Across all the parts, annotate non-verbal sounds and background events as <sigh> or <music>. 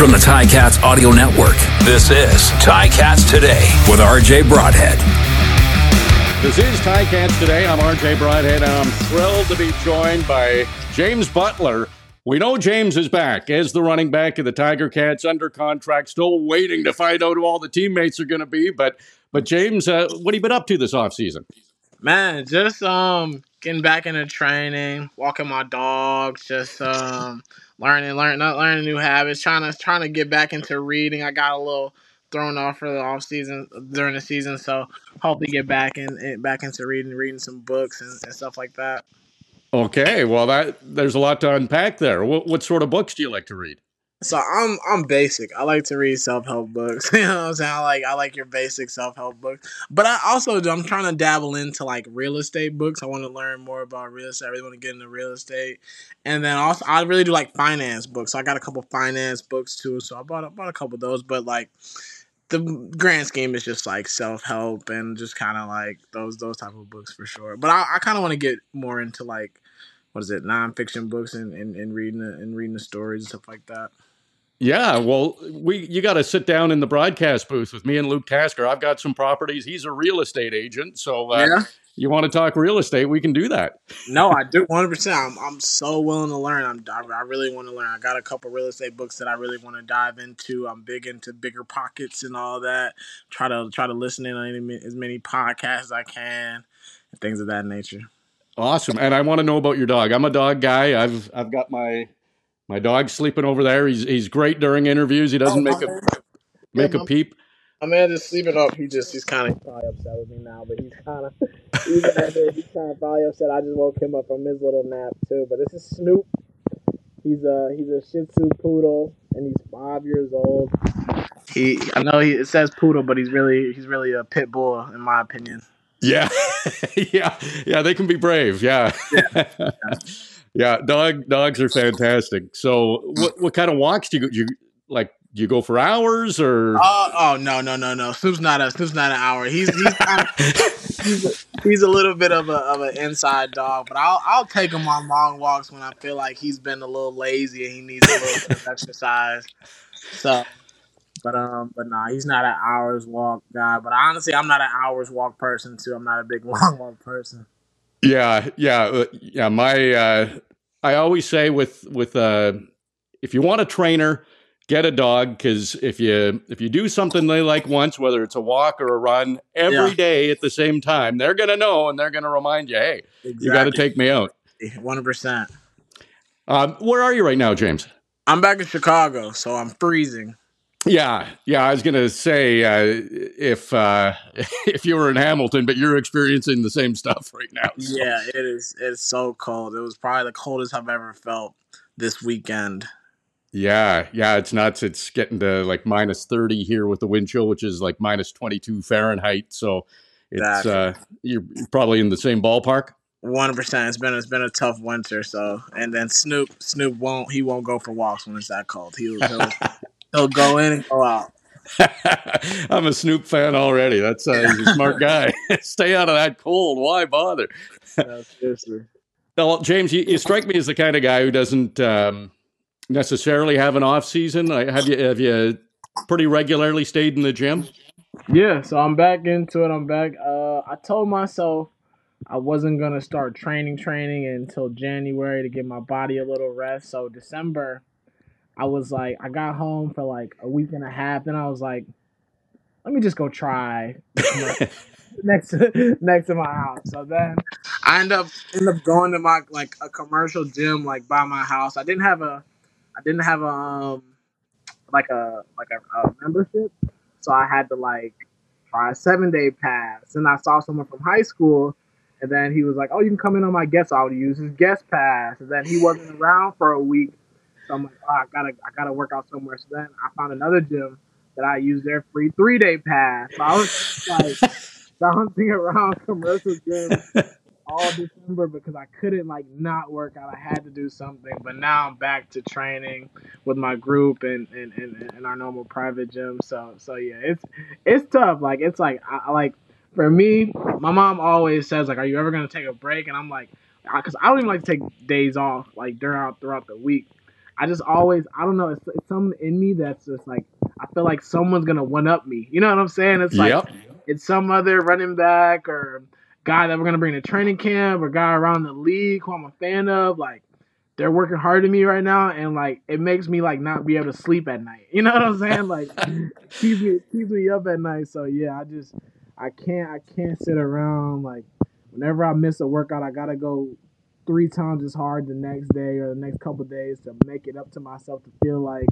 From the Ticats Audio Network, this is Ticats Today with RJ Broadhead. This is Ticats Today. I'm RJ Broadhead, and I'm thrilled to be joined by James Butler. We know James is back as the running back of the Tiger Cats under contract, still waiting to find out who all the teammates are going to be. But, but James, uh, what have you been up to this offseason? Man, just um getting back into training, walking my dogs, just um learning, learning, not learning new habits, trying to trying to get back into reading. I got a little thrown off for the off season during the season, so hopefully get back in back into reading, reading some books and, and stuff like that. Okay, well that there's a lot to unpack there. What, what sort of books do you like to read? So I'm I'm basic. I like to read self help books. <laughs> you know what I'm saying? I like I like your basic self help books. But I also I'm trying to dabble into like real estate books. I want to learn more about real estate. I really want to get into real estate. And then also I really do like finance books. So I got a couple finance books too. So I bought I bought a couple of those. But like the grand scheme is just like self help and just kind of like those those type of books for sure. But I, I kind of want to get more into like what is it nonfiction books and, and, and reading and reading the stories and stuff like that. Yeah, well, we you got to sit down in the broadcast booth with me and Luke Tasker. I've got some properties. He's a real estate agent, so uh, yeah. you want to talk real estate, we can do that. No, I do 100. percent I'm I'm so willing to learn. I'm I really want to learn. I got a couple real estate books that I really want to dive into. I'm big into BiggerPockets and all that. Try to try to listen in on any, as many podcasts as I can, and things of that nature. Awesome, and I want to know about your dog. I'm a dog guy. I've I've got my my dog's sleeping over there. He's he's great during interviews. He doesn't oh, make a make yeah, a peep. My man is sleeping up. He just he's kind of probably upset with me now, but he's kind of he's, he's kind of probably upset. I just woke him up from his little nap too. But this is Snoop. He's a he's a Shih Tzu poodle, and he's five years old. He I know he it says poodle, but he's really he's really a pit bull in my opinion. Yeah, <laughs> yeah, yeah. They can be brave. Yeah. yeah. <laughs> Yeah, dog dogs are fantastic. So, what what kind of walks do you, you like? Do you go for hours or? Oh, oh no no no no! Snoop's not a Snoop's not an hour. He's he's kind of, he's, a, he's a little bit of a of an inside dog, but I'll I'll take him on long walks when I feel like he's been a little lazy and he needs a little bit of exercise. So, but um, but nah, he's not an hours walk guy. But honestly, I'm not an hours walk person too. I'm not a big <laughs> long walk person. Yeah, yeah, uh, yeah. My, uh, I always say with with uh, if you want a trainer, get a dog because if you if you do something they like once, whether it's a walk or a run, every yeah. day at the same time, they're gonna know and they're gonna remind you, hey, exactly. you got to take me out. One hundred percent. Um, where are you right now, James? I'm back in Chicago, so I'm freezing. Yeah, yeah. I was gonna say uh, if uh, <laughs> if you were in Hamilton, but you're experiencing the same stuff <laughs> right now. So. Yeah, it is. It's so cold. It was probably the coldest I've ever felt this weekend. Yeah, yeah. It's nuts. It's getting to like minus thirty here with the wind chill, which is like minus twenty two Fahrenheit. So it's uh, you're probably in the same ballpark. One percent. It's been it's been a tough winter. So and then Snoop Snoop won't he won't go for walks when it's that cold. He'll, he'll <laughs> He'll go in and go out. <laughs> I'm a Snoop fan already. That's uh, he's a smart guy. <laughs> Stay out of that cold. Why bother? no, seriously. Well, James, you, you, strike me as the kind of guy who doesn't um, necessarily have an off season. Have you have you pretty regularly stayed in the gym? Yeah, so I'm back into it. I'm back. Uh, I told myself I wasn't gonna start training training until January to give my body a little rest. So December I was like, I got home for like a week and a half, then I was like, let me just go try <laughs> next to, next to my house. So then I end up end up going to my like a commercial gym like by my house. I didn't have a I didn't have a um like a like a, a membership, so I had to like try a seven day pass. And I saw someone from high school, and then he was like, "Oh, you can come in on my guest." I would use his guest pass, and then he wasn't around for a week. So I'm like, oh, I gotta, I gotta work out somewhere. So then I found another gym that I used their free three day pass. So I was like <laughs> bouncing around <laughs> commercial gyms <laughs> all December because I couldn't like not work out. I had to do something. But now I'm back to training with my group and and, and, and our normal private gym. So so yeah, it's it's tough. Like it's like I like for me, my mom always says like, "Are you ever gonna take a break?" And I'm like, because I don't even like to take days off like during throughout the week. I just always I don't know. It's, it's something in me that's just like I feel like someone's gonna one up me. You know what I'm saying? It's like Yep. it's some other running back or guy that we're gonna bring to training camp or guy around the league who I'm a fan of. Like they're working hard to me right now, and like it makes me like not be able to sleep at night. You know what I'm saying? Like <laughs> keeps me keeps me up at night. So yeah, I just I can't I can't sit around like whenever I miss a workout, I gotta go three times as hard the next day or the next couple days to make it up to myself to feel like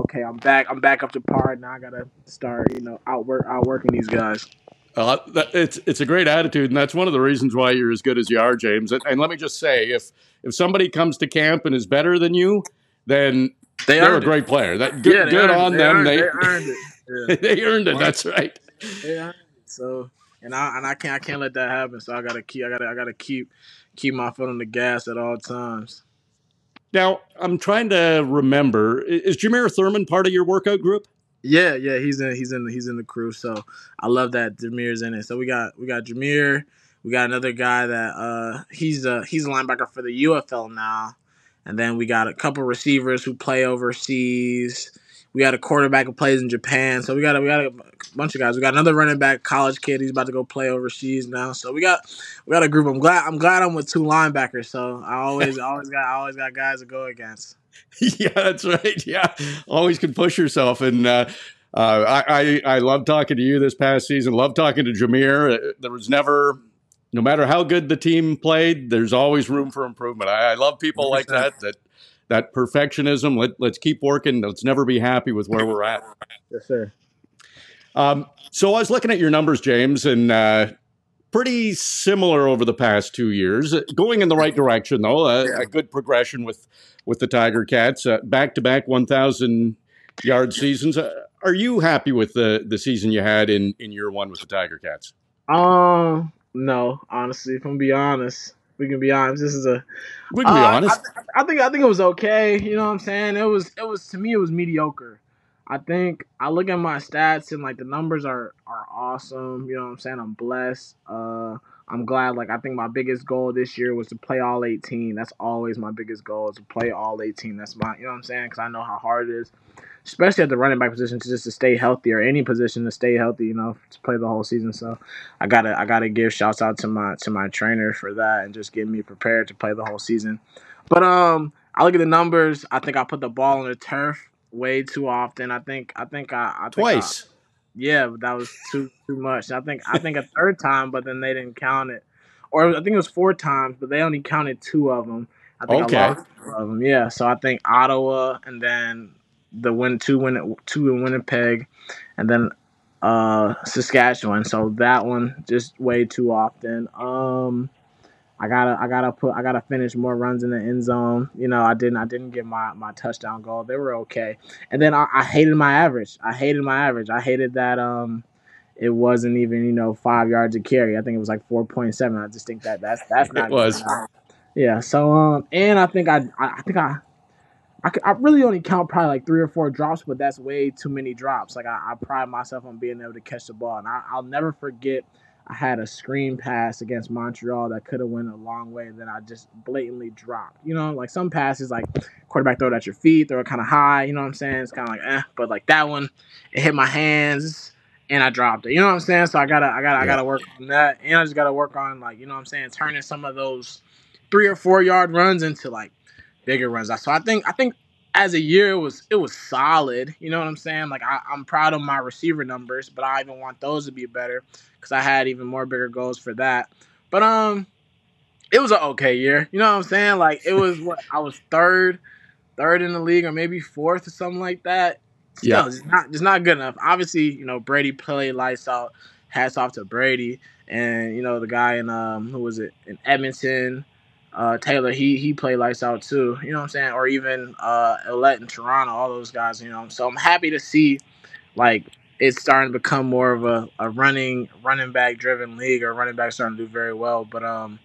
okay, I'm back I'm back up to par. Now I gotta start you know outwork outworking these guys. Uh, that, it's it's a great attitude, and that's one of the reasons why you're as good as you are, James. And, and let me just say, if if somebody comes to camp and is better than you, then They are a earned it. great player. That good, Yeah, good earned it. on They them. earned- They they earned it. <laughs> Yeah. they earned it. That's right. They earned it. So and I and I can't I can't let that happen. So I gotta keep I gotta I gotta keep keep my foot on the gas at all times. Now I'm trying to remember. Is Jameer Thurman part of your workout group? Yeah, yeah, he's in he's in he's in the crew. So I love that Jameer's in it. So we got we got Jameer, we got another guy that uh he's a he's a linebacker for the UFL now. And then we got a couple receivers who play overseas. We got a quarterback who plays in Japan. So we got a, we got a bunch of guys. We got another running back, college kid. He's about to go play overseas now. So we got we got a group. I'm glad I'm glad I'm with two linebackers. So I always always got I always got guys to go against. <laughs> yeah, that's right. Yeah, always can push yourself. And uh, uh, I, I I love talking to you this past season. Love talking to Jameer. Uh, There was never, no matter how good the team played, there's always room for improvement. I, I love people like that. That that perfectionism. Let let's keep working. Let's never be happy with where we're at. Yes, sir. Um, so I was looking at your numbers, James, and uh, pretty similar over the past two years. Uh, Going in the right direction, though. A, a good progression with with the Tiger Cats. Back to back one thousand yard seasons. Uh, are you happy with the the season you had in in year one with the Tiger Cats? Um, no, honestly, if I'm be honest, we can be honest. This is a. We can be Uh, honest. I, I think I think it was okay. You know what I'm saying? It was it was to me it was mediocre. I think I look at my stats and like the numbers are are awesome. You know what I'm saying? I'm blessed. Uh, I'm glad. Like I think my biggest goal this year was to play all 18. That's always my biggest goal is to play all 18. That's my you know what I'm saying? Because I know how hard it is, especially at the running back position, to just to stay healthy or any position to stay healthy. You know, to play the whole season. So I gotta I gotta give shouts out to my to my trainer for that and just getting me prepared to play the whole season. But um, I look at the numbers. I think I put the ball on the turf way too often. I think I think I, I think I- Twice. Yeah, but that was too too much. I think I think a third time, but then they didn't count it. Or I think it was four times, but they only counted two of them. I think Okay. I lost two of them. Yeah, so I think Ottawa and then the win two win two in Winnipeg, and then uh Saskatchewan. So that one just way too often. Um, I gotta I gotta put I gotta finish more runs in the end zone. You know, I didn't I didn't get my my touchdown goal. They were okay. And then I, I hated my average. I hated my average. I hated that um it wasn't even, you know, five yards a carry. I think it was like four point seven. I just think that that's that's not It was. Yeah. So um and I think I I, think I I I, really only count probably like three or four drops, but that's way too many drops. Like I, I pride myself on being able to catch the ball, and I, I'll never forget. I had a screen pass against Montreal that could have went a long way that I just blatantly dropped. You know, like some passes, like quarterback throw it at your feet, throw it kind of high. You know what I'm saying? It's kind of like eh, but like that one, it hit my hands and I dropped it. You know what I'm saying? So I gotta, I gotta, I gotta work on that, and I just gotta work on like you know what I'm saying, turning some of those three or four yard runs into like bigger runs. So I think I think as a year it was it was solid. You know what I'm saying? Like I, I'm proud of my receiver numbers, but I even want those to be better because I had even more bigger goals for that. But um, it was an okay year. You know what I'm saying? Like it was what I was third, third in the league or maybe fourth or something like that. Still, Yeah. it's not it's not good enough. Obviously, you know Brady played lights out. Hats off to Brady and you know the guy in um who was it in Edmonton uh, Taylor, he he played lights out too. You know what I'm saying? Or even uh, Ouellette in Toronto, all those guys. You know, so I'm happy to see like it's starting to become more of a, a running running back driven league, or running back starting to do very well. But um,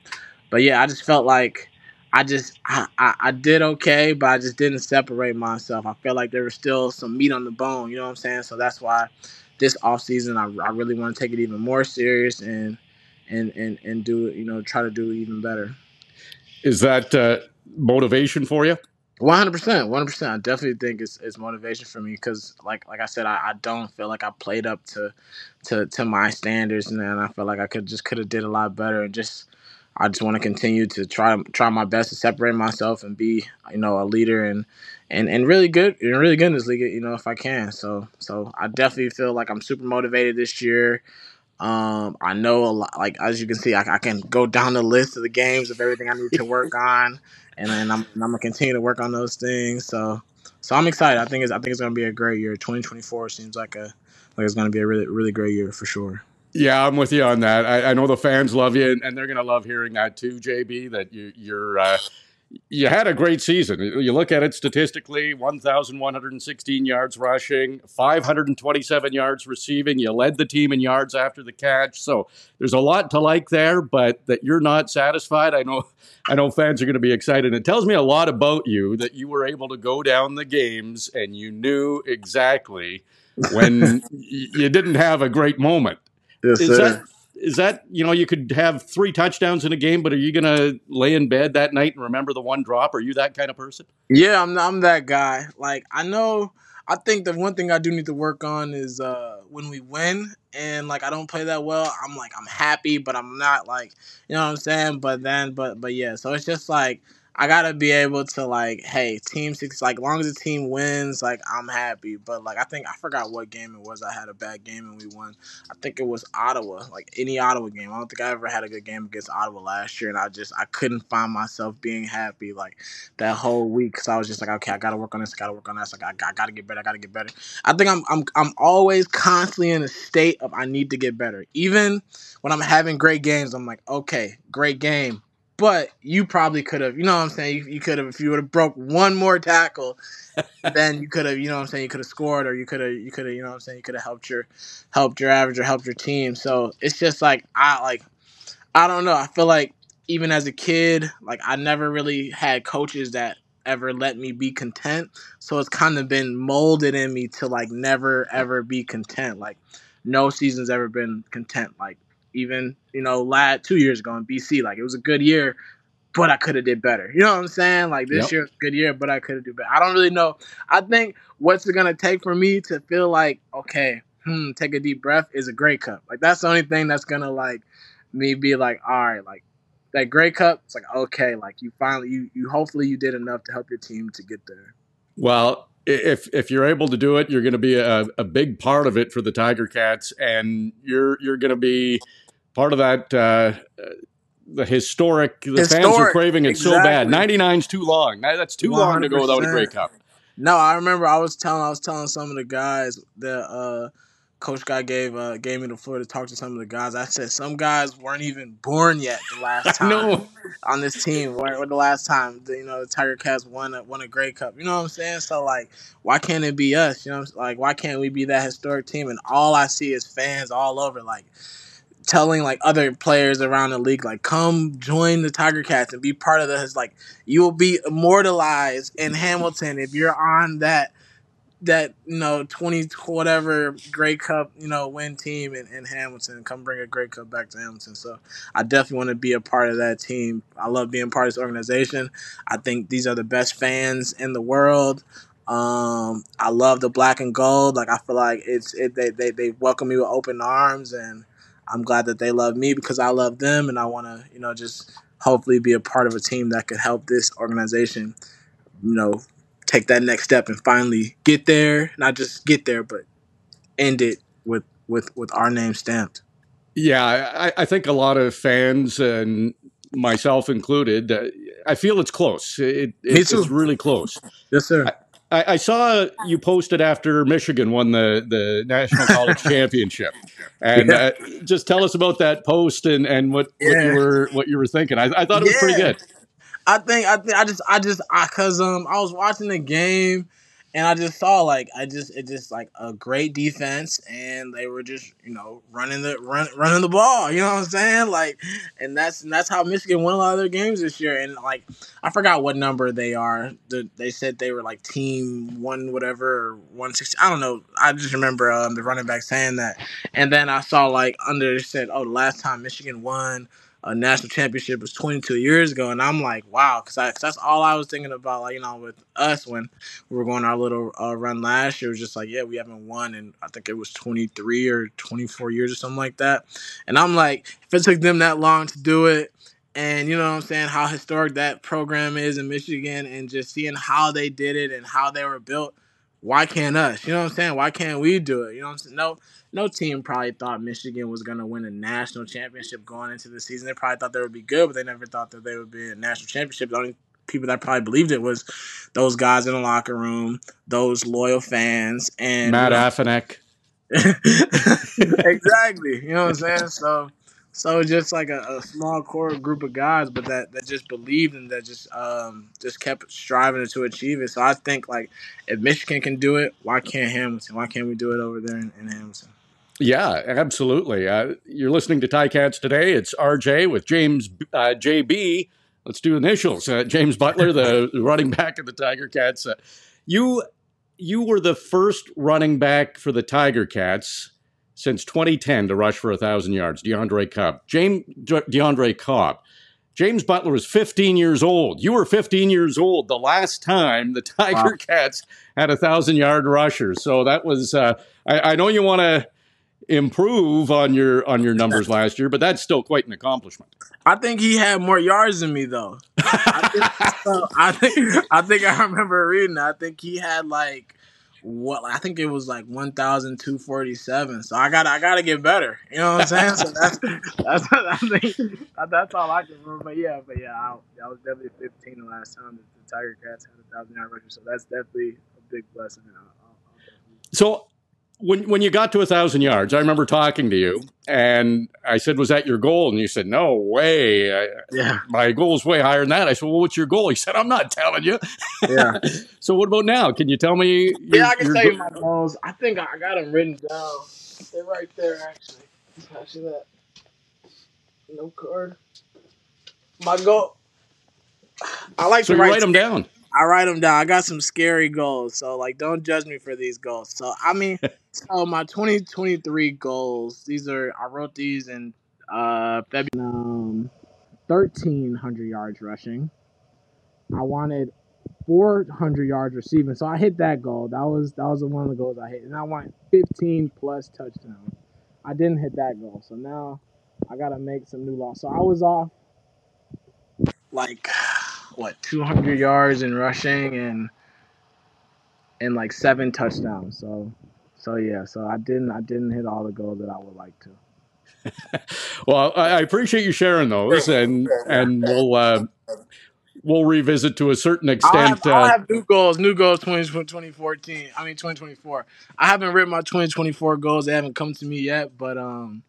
but yeah, I just felt like I just I, I, I did okay, but I just didn't separate myself. I felt like there was still some meat on the bone. You know what I'm saying? So that's why this off season I, I really want to take it even more serious and and and and do it. You know, try to do it even better. Is that uh, motivation for you? One hundred percent, one hundred percent. I definitely think it's, it's motivation for me because, like like I said, I, I don't feel like I played up to to to my standards, and I feel like I could just could have did a lot better, and just I just want to continue to try try my best to separate myself and be you know a leader and and and really good and really good in this league, you know, if I can. So so I definitely feel like I'm super motivated this year. Um, I know a lot. Like as you can see, I, I can go down the list of the games of everything I need to work <laughs> on, and then I'm, I'm gonna continue to work on those things. So, so I'm excited. I think it's I think it's gonna be a great year. 2024 seems like a like it's gonna be a really really great year for sure. Yeah, I'm with you on that. I, I know the fans love you, and they're going to love hearing that too, JB. That you, you're uh, you had a great season. You look at it statistically 1,116 yards rushing, 527 yards receiving. You led the team in yards after the catch. So there's a lot to like there, but that you're not satisfied. I know, I know fans are going to be excited. It tells me a lot about you that you were able to go down the games and you knew exactly when <laughs> you didn't have a great moment. Yes, Is sir. that is that you know you could have three touchdowns in a game, but are you going to lay in bed that night and remember the one drop? Are you that kind of person? Yeah, I'm I'm that guy. Like I know I think the one thing I do need to work on is uh when we win and like I don't play that well, I'm like I'm happy, but I'm not like you know what I'm saying? But then but but yeah, so it's just like I gotta be able to like, hey, team six like long as the team wins, like I'm happy. But like I think I forgot what game it was I had a bad game and we won. I think it was Ottawa, like any Ottawa game. I don't think I ever had a good game against Ottawa last year and I just I couldn't find myself being happy like that whole week because I was just like, okay, I gotta work on this, I gotta work on this, like, I, I gotta get better, I gotta get better. I think I'm I'm I'm always constantly in a state of I need to get better. Even when I'm having great games, I'm like, okay, great game. But you probably could have, you know what I'm saying? You, you could have, if you would have broke one more tackle, <laughs> then you could have, you know what I'm saying? You could have scored, or you could have, you could have, you know what I'm saying? You could have helped your, helped your average, or helped your team. So it's just like I like I don't know. I feel like even as a kid, like I never really had coaches that ever let me be content. So it's kind of been molded in me to like never ever be content. Like no season's ever been content. Like even you know, last two years ago in BC, like it was a good year, but I could have did better. You know what I'm saying? Like this Yep. year's a good year, but I could have did better. I don't really know. I think what's it gonna take for me to feel like okay, hmm, take a deep breath is a Grey Cup. Like that's the only thing that's gonna like me be like, all right, like that Grey Cup. It's like okay, like you finally you you hopefully you did enough to help your team to get there. Well, if if you're able to do it, you're going to be a, a big part of it for the Tiger Cats, and you're you're going to be part of that. Uh, the historic, the fans are craving it so bad. exactly. 99's too long. That's too long to go without a Grey Cup. No, I remember I was telling I was telling some of the guys that uh coach guy gave uh gave me the floor to talk to some of the guys. I said some guys weren't even born yet the last <laughs> time on this team. Where, the last time the, you know the Tiger Cats won a won a Grey Cup. You know what I'm saying? So like, why can't it be us? You know, like why can't we be that historic team? And all I see is fans all over, like telling like other players around the league, like come join the Tiger Cats and be part of this. Like you will be immortalized in Hamilton if you're on that that you know 20 whatever Grey Cup you know win team in, in Hamilton. Come bring a Grey Cup back to Hamilton. So I definitely want to be a part of that team. I love being part of this organization. I think these are the best fans in the world. Um I love the black and gold. Like I feel like it's it they, they, they welcome me with open arms and I'm glad that they love me because I love them and I want to you know just hopefully be a part of a team that could help this organization you know take that next step and finally get there not just get there but end it with with with our name stamped Yeah, I, I think a lot of fans and myself included, uh, I feel it's close. It, too. it's really close. yes sir I, I saw you posted after Michigan won the, the National College <laughs> Championship, and Yeah. uh, just tell us about that post and, and what, what you were what you were thinking. I, I thought it was pretty good. I think I think I just I just I cause um I was watching the game and I just saw like I just it just like a great defense and they were just you know running the run running the ball you know what I'm saying? Like and that's and that's how Michigan won a lot of their games this year. And like I forgot what number they are. The, they said they were like team one whatever one sixty I don't know. I just remember um, the running back saying that. And then I saw like under said oh the last time Michigan won a national championship was 22 years ago, and I'm like, wow, because that's all I was thinking about. Like you know, with us when we were going our little uh, run last year, it was just like, yeah, we haven't won, and I think it was 23 or 24 years or something like that. And I'm like, if it took them that long to do it, and you know what I'm saying, how historic that program is in Michigan, and just seeing how they did it and how they were built. Why can't us? You know what I'm saying? Why can't we do it? You know what I'm saying? No, no team probably thought Michigan was going to win a national championship going into the season. They probably thought they would be good, but they never thought that they would be a national championship. The only people that probably believed it was those guys in the locker room, those loyal fans, and Matt you know, <laughs> exactly. You know what I'm saying? So so just like a, a, small core group of guys, but that, that just believed and that just um, just kept striving to achieve it. So I think like if Michigan can do it, why can't Hamilton? Why can't we do it over there in, in Hamilton? Yeah, absolutely. Uh, you're listening to Ticats today. It's RJ with James uh, JB. Let's do initials. Uh, James Butler, the <laughs> running back of the Tiger Cats. Uh, you you were the first running back for the Tiger Cats since 2010 to rush for a thousand yards. DeAndre Cobb, James DeAndre Cobb. James Butler was 15 years old. You were 15 years old the last time the <laughs> Tiger wow. Cats had a thousand yard rusher. So that was. Uh, I, I know you want to improve on your on your numbers last year, but that's still quite an accomplishment. I think he had more yards than me though. I think, <laughs> I think I think I remember reading. I think he had like what I think it was like one thousand two forty seven. So I got I got to get better. You know what I'm saying? so that's <laughs> that's I think that's all I can remember. But yeah, but yeah, I, I was definitely 15 the last time that the Tiger Cats had a thousand yard rusher. So that's definitely a big blessing. So when when you got to a thousand yards, I remember talking to you, and I said, "Was that your goal?" And you said, "No way. I, yeah, my goal is way higher than that." I said, "Well, what's your goal?" He said, "I'm not telling you." Yeah. <laughs> so what about now? Can you tell me? Your, yeah, I can tell you my goals. I think I got them written down. They're right there, actually. See that? No card. My goal. I like so to write, write them down. I write them down. I got some scary goals, so like, don't judge me for these goals. So I mean, <laughs> so my 2023 goals. These are I wrote these in uh February. Um, 1300 yards rushing. I wanted 400 yards receiving, so I hit that goal. That was that was one of the goals I hit, and I want 15 plus touchdowns. I didn't hit that goal, so now I gotta make some new laws. So I was off like what 200 yards in rushing and and like seven touchdowns. So so yeah, so I didn't I didn't hit all the goals that I would like to. <laughs> well, I appreciate you sharing those, and and we'll uh, we'll revisit to a certain extent. I have, uh, have new goals, new goals 20, 2014. I mean 2024. I haven't written my 2024 goals; they haven't come to me yet, but um,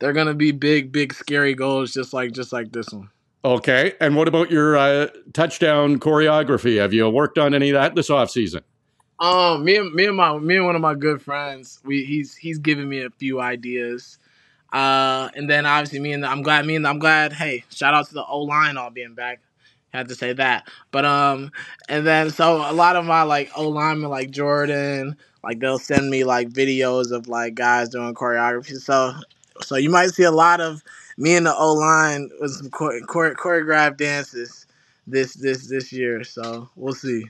they're gonna be big, big, scary goals, just like just like this one. Okay. And what about your uh, touchdown choreography? Have you worked on any of that this off season? Um, me and me and my me and one of my good friends, we he's he's giving me a few ideas. Uh, and then obviously me and the, I'm glad me and the, I'm glad. Hey, shout out to the O line all being back. Had to say that. But um, and then so a lot of my like O linemen like Jordan, like they'll send me like videos of like guys doing choreography. So so you might see a lot of me and the O line with some chore- chore- choreographed dances this this this year. So we'll see.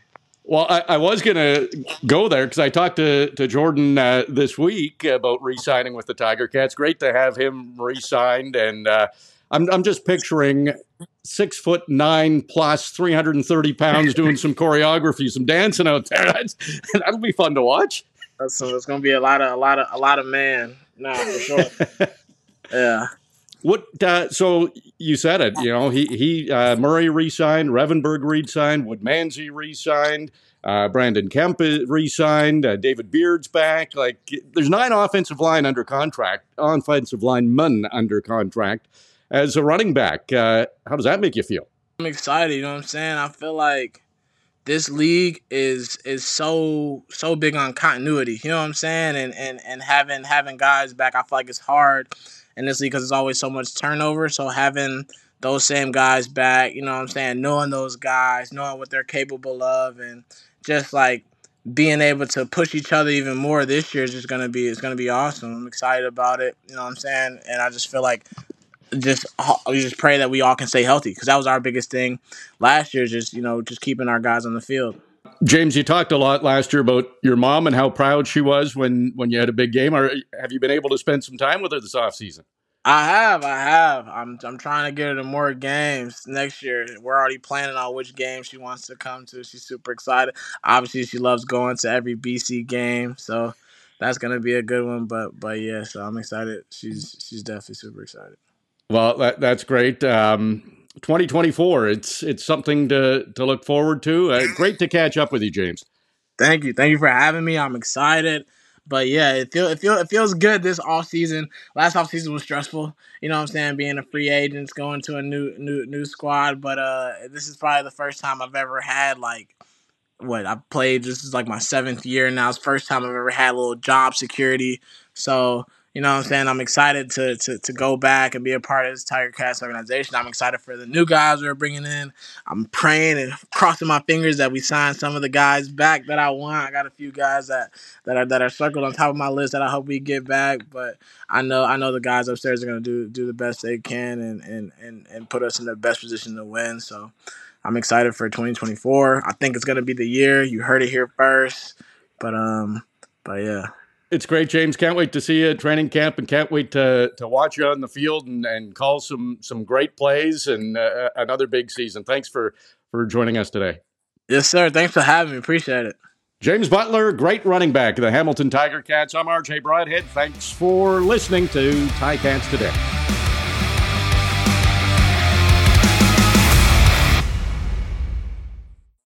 Well, I, I was going to go there because I talked to, to Jordan uh, this week about re signing with the Tiger Cats. Great to have him re signed. And uh, I'm, I'm just picturing six foot nine plus, 330 pounds doing some <laughs> choreography, some dancing out there. <laughs> That's, that'll be fun to watch. So it's going to be a lot of, a lot of, a lot of man. Nah, for sure. <laughs> yeah. What? Uh, so you said it. You know, he he uh, Murray re-signed, Revenberg re-signed, Woodmansey re-signed, uh, Brandon Kemp re-signed, uh, David Beard's back. Like, there's nine offensive line under contract, offensive linemen under contract as a running back. Uh, how does that make you feel? I'm excited. You know what I'm saying? I feel like this league is is so so big on continuity. You know what I'm saying? And and and having having guys back, I feel like it's hard in this league because there's always so much turnover. So having those same guys back, you know what I'm saying, knowing those guys, knowing what they're capable of, and just like being able to push each other even more this year is just gonna be it's gonna be awesome. I'm excited about it. You know what I'm saying? And I just feel like just we just pray that we all can stay healthy because that was our biggest thing last year. Just you know, just keeping our guys on the field. James, you talked a lot last year about your mom and how proud she was when when you had a big game. Or have you been able to spend some time with her this off season? I have, I have. I'm I'm trying to get her to more games next year. We're already planning on which game she wants to come to. She's super excited. Obviously, she loves going to every BC game, so that's gonna be a good one. But but yeah, so I'm excited. She's she's definitely super excited. Well, that, that's great. Um, 2024, it's it's something to to look forward to. Uh, great to catch up with you, James. Thank you, thank you for having me. I'm excited. But yeah, it feel it feel it feels good this off season. Last off season was stressful. You know what I'm saying? Being a free agent, going to a new new new squad. But uh this is probably the first time I've ever had like what I've played. This is like my seventh year now. It's first time I've ever had a little job security. So you know what I'm saying? I'm excited to, to, to go back and be a part of this Tiger Cats organization. I'm excited for the new guys we're bringing in. I'm praying and crossing my fingers that we sign some of the guys back that I want. I got a few guys that, that are that are circled on top of my list that I hope we get back. But I know I know the guys upstairs are gonna do do the best they can and and, and, and put us in the best position to win. So I'm excited for 2024. I think it's gonna be the year. You heard it here first. But um but yeah. It's great, James. Can't wait to see you at training camp, and can't wait to to watch you on the field and, and call some some great plays and uh, another big season. Thanks for for joining us today. Yes, sir. Thanks for having me. Appreciate it. James Butler, great running back, of the Hamilton Tiger Cats. I'm RJ Broadhead. Thanks for listening to Ticats today.